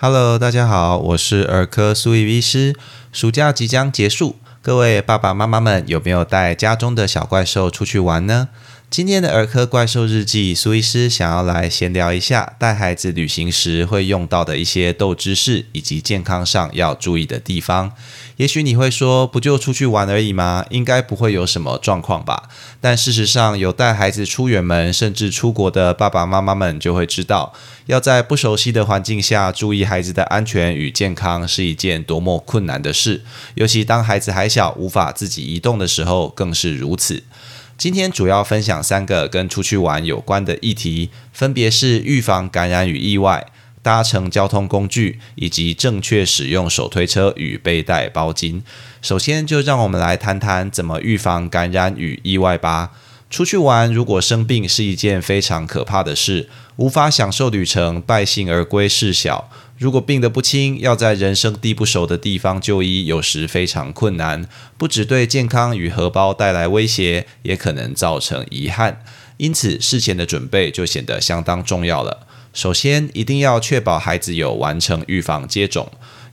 Hello，大家好，我是儿科苏医师。暑假即将结束，各位爸爸妈妈们有没有带家中的小怪兽出去玩呢？今天的儿科怪兽日记，苏医师想要来闲聊一下带孩子旅行时会用到的一些斗知识，以及健康上要注意的地方。也许你会说，不就出去玩而已吗？应该不会有什么状况吧？但事实上，有带孩子出远门甚至出国的爸爸妈妈们就会知道，要在不熟悉的环境下注意孩子的安全与健康是一件多么困难的事。尤其当孩子还小，无法自己移动的时候，更是如此。今天主要分享三个跟出去玩有关的议题，分别是预防感染与意外、搭乘交通工具以及正确使用手推车与背带包巾。首先，就让我们来谈谈怎么预防感染与意外吧。出去玩如果生病是一件非常可怕的事，无法享受旅程，败兴而归事小。如果病得不轻，要在人生地不熟的地方就医，有时非常困难，不只对健康与荷包带来威胁，也可能造成遗憾。因此，事前的准备就显得相当重要了。首先，一定要确保孩子有完成预防接种。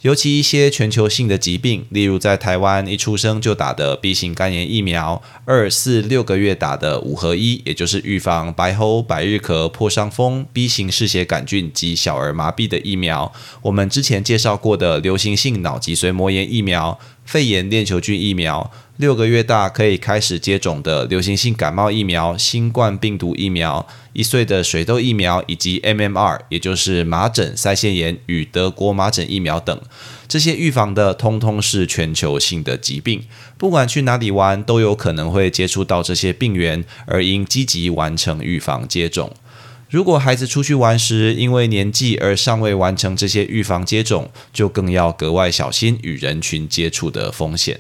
尤其一些全球性的疾病，例如在台湾一出生就打的 B 型肝炎疫苗，二四六个月打的五合一，也就是预防白喉、百日咳、破伤风、B 型嗜血杆菌及小儿麻痹的疫苗，我们之前介绍过的流行性脑脊髓膜炎疫苗。肺炎链球菌疫苗，六个月大可以开始接种的流行性感冒疫苗、新冠病毒疫苗、一岁的水痘疫苗以及 MMR，也就是麻疹、腮腺炎与德国麻疹疫苗等，这些预防的通通是全球性的疾病，不管去哪里玩都有可能会接触到这些病源，而应积极完成预防接种。如果孩子出去玩时因为年纪而尚未完成这些预防接种，就更要格外小心与人群接触的风险。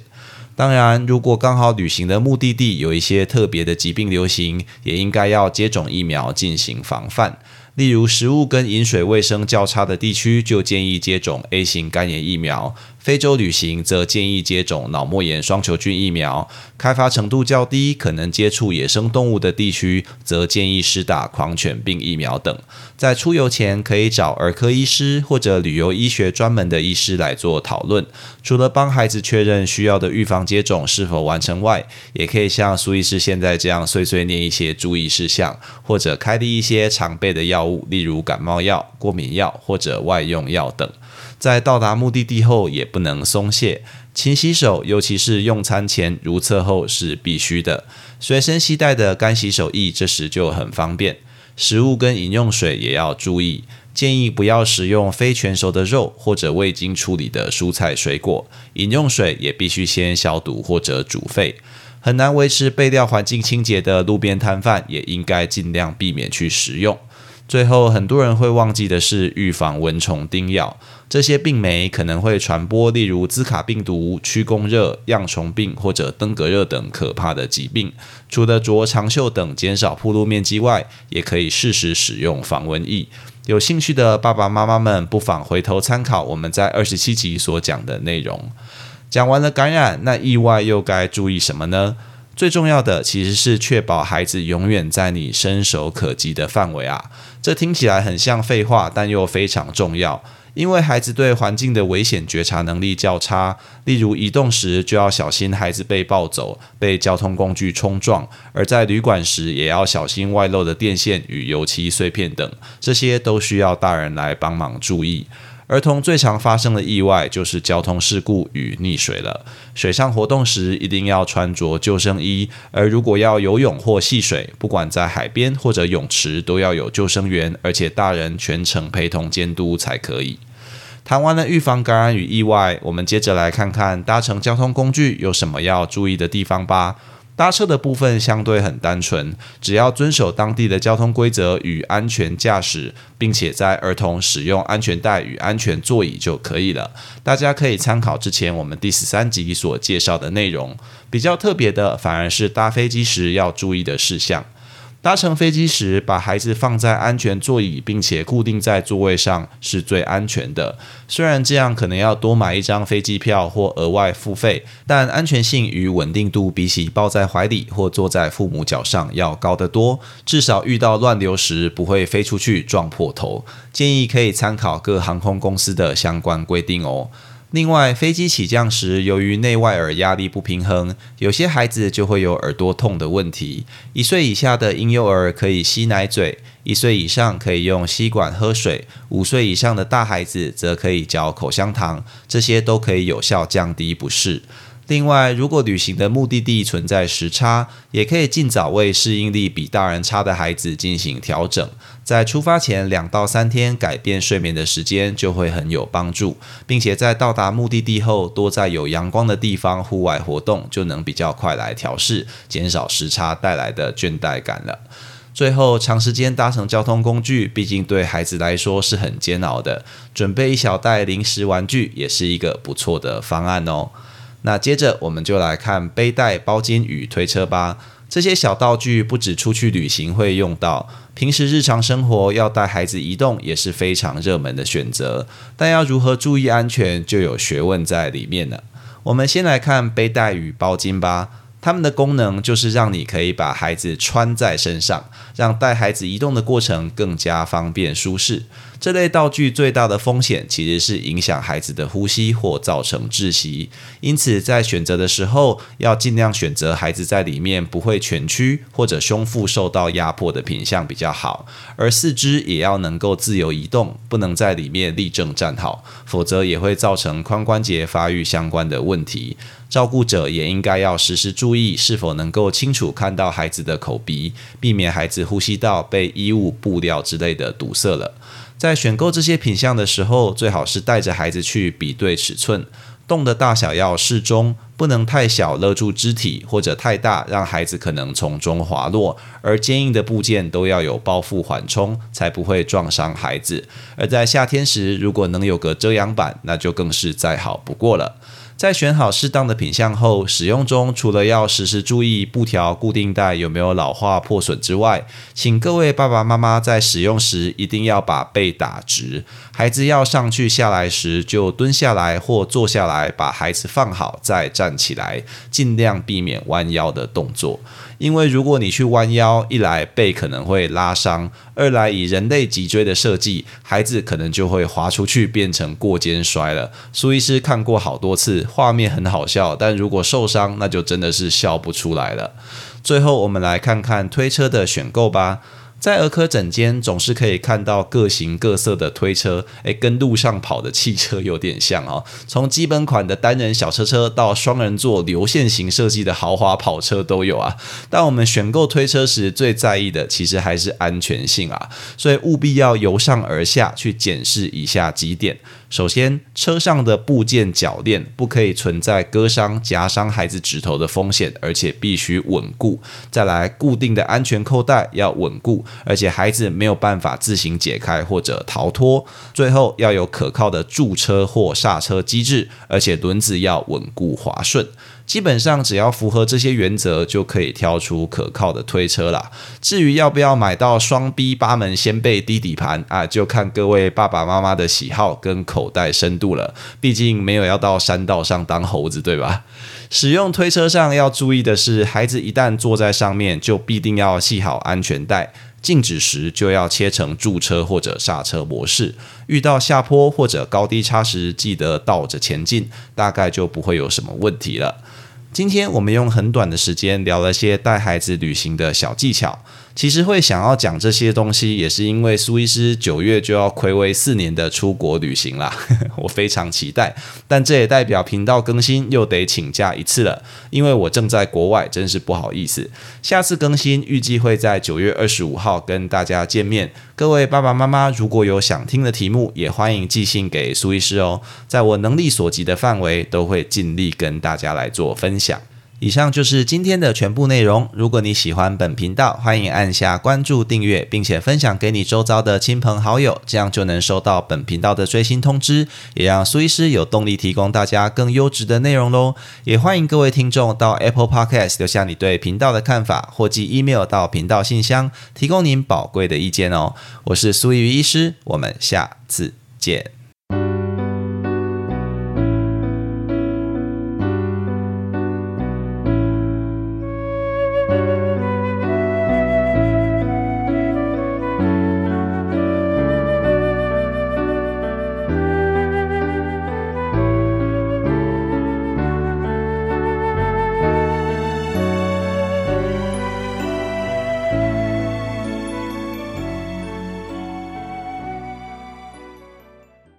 当然，如果刚好旅行的目的地有一些特别的疾病流行，也应该要接种疫苗进行防范。例如，食物跟饮水卫生较差的地区，就建议接种 A 型肝炎疫苗。非洲旅行则建议接种脑膜炎双球菌疫苗，开发程度较低、可能接触野生动物的地区，则建议施打狂犬病疫苗等。在出游前，可以找儿科医师或者旅游医学专门的医师来做讨论。除了帮孩子确认需要的预防接种是否完成外，也可以像苏医师现在这样碎碎念一些注意事项，或者开立一些常备的药例如感冒药、过敏药或者外用药等。在到达目的地后，也不能松懈，勤洗手，尤其是用餐前、如厕后是必须的。随身携带的干洗手液，这时就很方便。食物跟饮用水也要注意，建议不要食用非全熟的肉或者未经处理的蔬菜水果。饮用水也必须先消毒或者煮沸。很难维持备料环境清洁的路边摊贩，也应该尽量避免去食用。最后，很多人会忘记的是预防蚊虫叮咬。这些病媒可能会传播，例如兹卡病毒、驱弓热、恙虫病或者登革热等可怕的疾病。除了着长袖等减少铺路面积外，也可以适时使用防蚊液。有兴趣的爸爸妈妈们，不妨回头参考我们在二十七集所讲的内容。讲完了感染，那意外又该注意什么呢？最重要的其实是确保孩子永远在你伸手可及的范围啊！这听起来很像废话，但又非常重要。因为孩子对环境的危险觉察能力较差，例如移动时就要小心孩子被抱走、被交通工具冲撞；而在旅馆时也要小心外漏的电线与油漆碎片等，这些都需要大人来帮忙注意。儿童最常发生的意外就是交通事故与溺水了。水上活动时一定要穿着救生衣，而如果要游泳或戏水，不管在海边或者泳池，都要有救生员，而且大人全程陪同监督才可以。谈完了预防感染与意外，我们接着来看看搭乘交通工具有什么要注意的地方吧。搭车的部分相对很单纯，只要遵守当地的交通规则与安全驾驶，并且在儿童使用安全带与安全座椅就可以了。大家可以参考之前我们第十三集所介绍的内容。比较特别的，反而是搭飞机时要注意的事项。搭乘飞机时，把孩子放在安全座椅，并且固定在座位上是最安全的。虽然这样可能要多买一张飞机票或额外付费，但安全性与稳定度比起抱在怀里或坐在父母脚上要高得多。至少遇到乱流时不会飞出去撞破头。建议可以参考各航空公司的相关规定哦。另外，飞机起降时，由于内外耳压力不平衡，有些孩子就会有耳朵痛的问题。一岁以下的婴幼儿可以吸奶嘴，一岁以上可以用吸管喝水，五岁以上的大孩子则可以嚼口香糖，这些都可以有效降低不适。另外，如果旅行的目的地存在时差，也可以尽早为适应力比大人差的孩子进行调整。在出发前两到三天改变睡眠的时间，就会很有帮助，并且在到达目的地后，多在有阳光的地方户外活动，就能比较快来调试，减少时差带来的倦怠感了。最后，长时间搭乘交通工具，毕竟对孩子来说是很煎熬的，准备一小袋零食玩具，也是一个不错的方案哦。那接着我们就来看背带、包巾与推车吧。这些小道具不止出去旅行会用到，平时日常生活要带孩子移动也是非常热门的选择。但要如何注意安全，就有学问在里面了。我们先来看背带与包巾吧。它们的功能就是让你可以把孩子穿在身上，让带孩子移动的过程更加方便舒适。这类道具最大的风险其实是影响孩子的呼吸或造成窒息，因此在选择的时候要尽量选择孩子在里面不会蜷曲或者胸腹受到压迫的品相比较好，而四肢也要能够自由移动，不能在里面立正站好，否则也会造成髋关节发育相关的问题。照顾者也应该要时时注意是否能够清楚看到孩子的口鼻，避免孩子呼吸道被衣物、布料之类的堵塞了。在选购这些品相的时候，最好是带着孩子去比对尺寸，洞的大小要适中，不能太小勒住肢体，或者太大让孩子可能从中滑落。而坚硬的部件都要有包覆缓冲，才不会撞伤孩子。而在夏天时，如果能有个遮阳板，那就更是再好不过了。在选好适当的品相后，使用中除了要时时注意布条固定带有没有老化破损之外，请各位爸爸妈妈在使用时一定要把背打直。孩子要上去下来时，就蹲下来或坐下来，把孩子放好再站起来，尽量避免弯腰的动作。因为如果你去弯腰，一来背可能会拉伤，二来以人类脊椎的设计，孩子可能就会滑出去变成过肩摔了。苏医师看过好多次，画面很好笑，但如果受伤，那就真的是笑不出来了。最后，我们来看看推车的选购吧。在儿科诊间，总是可以看到各形各色的推车，诶，跟路上跑的汽车有点像哦。从基本款的单人小车车到双人座流线型设计的豪华跑车都有啊。但我们选购推车时，最在意的其实还是安全性啊，所以务必要由上而下去检视以下几点。首先，车上的部件铰链不可以存在割伤、夹伤孩子指头的风险，而且必须稳固。再来，固定的安全扣带要稳固，而且孩子没有办法自行解开或者逃脱。最后，要有可靠的驻车或刹车机制，而且轮子要稳固滑顺。基本上只要符合这些原则，就可以挑出可靠的推车啦。至于要不要买到双 B 八门掀背低底盘啊，就看各位爸爸妈妈的喜好跟口袋深度了。毕竟没有要到山道上当猴子，对吧？使用推车上要注意的是，孩子一旦坐在上面，就必定要系好安全带。静止时就要切成驻车或者刹车模式。遇到下坡或者高低差时，记得倒着前进，大概就不会有什么问题了。今天我们用很短的时间聊了些带孩子旅行的小技巧。其实会想要讲这些东西，也是因为苏医师九月就要暌违四年的出国旅行啦，我非常期待。但这也代表频道更新又得请假一次了，因为我正在国外，真是不好意思。下次更新预计会在九月二十五号跟大家见面。各位爸爸妈妈，如果有想听的题目，也欢迎寄信给苏医师哦，在我能力所及的范围，都会尽力跟大家来做分享。以上就是今天的全部内容。如果你喜欢本频道，欢迎按下关注、订阅，并且分享给你周遭的亲朋好友，这样就能收到本频道的最新通知，也让苏医师有动力提供大家更优质的内容喽。也欢迎各位听众到 Apple Podcast 留下你对频道的看法，或寄 email 到频道信箱，提供您宝贵的意见哦。我是苏玉医师，我们下次见。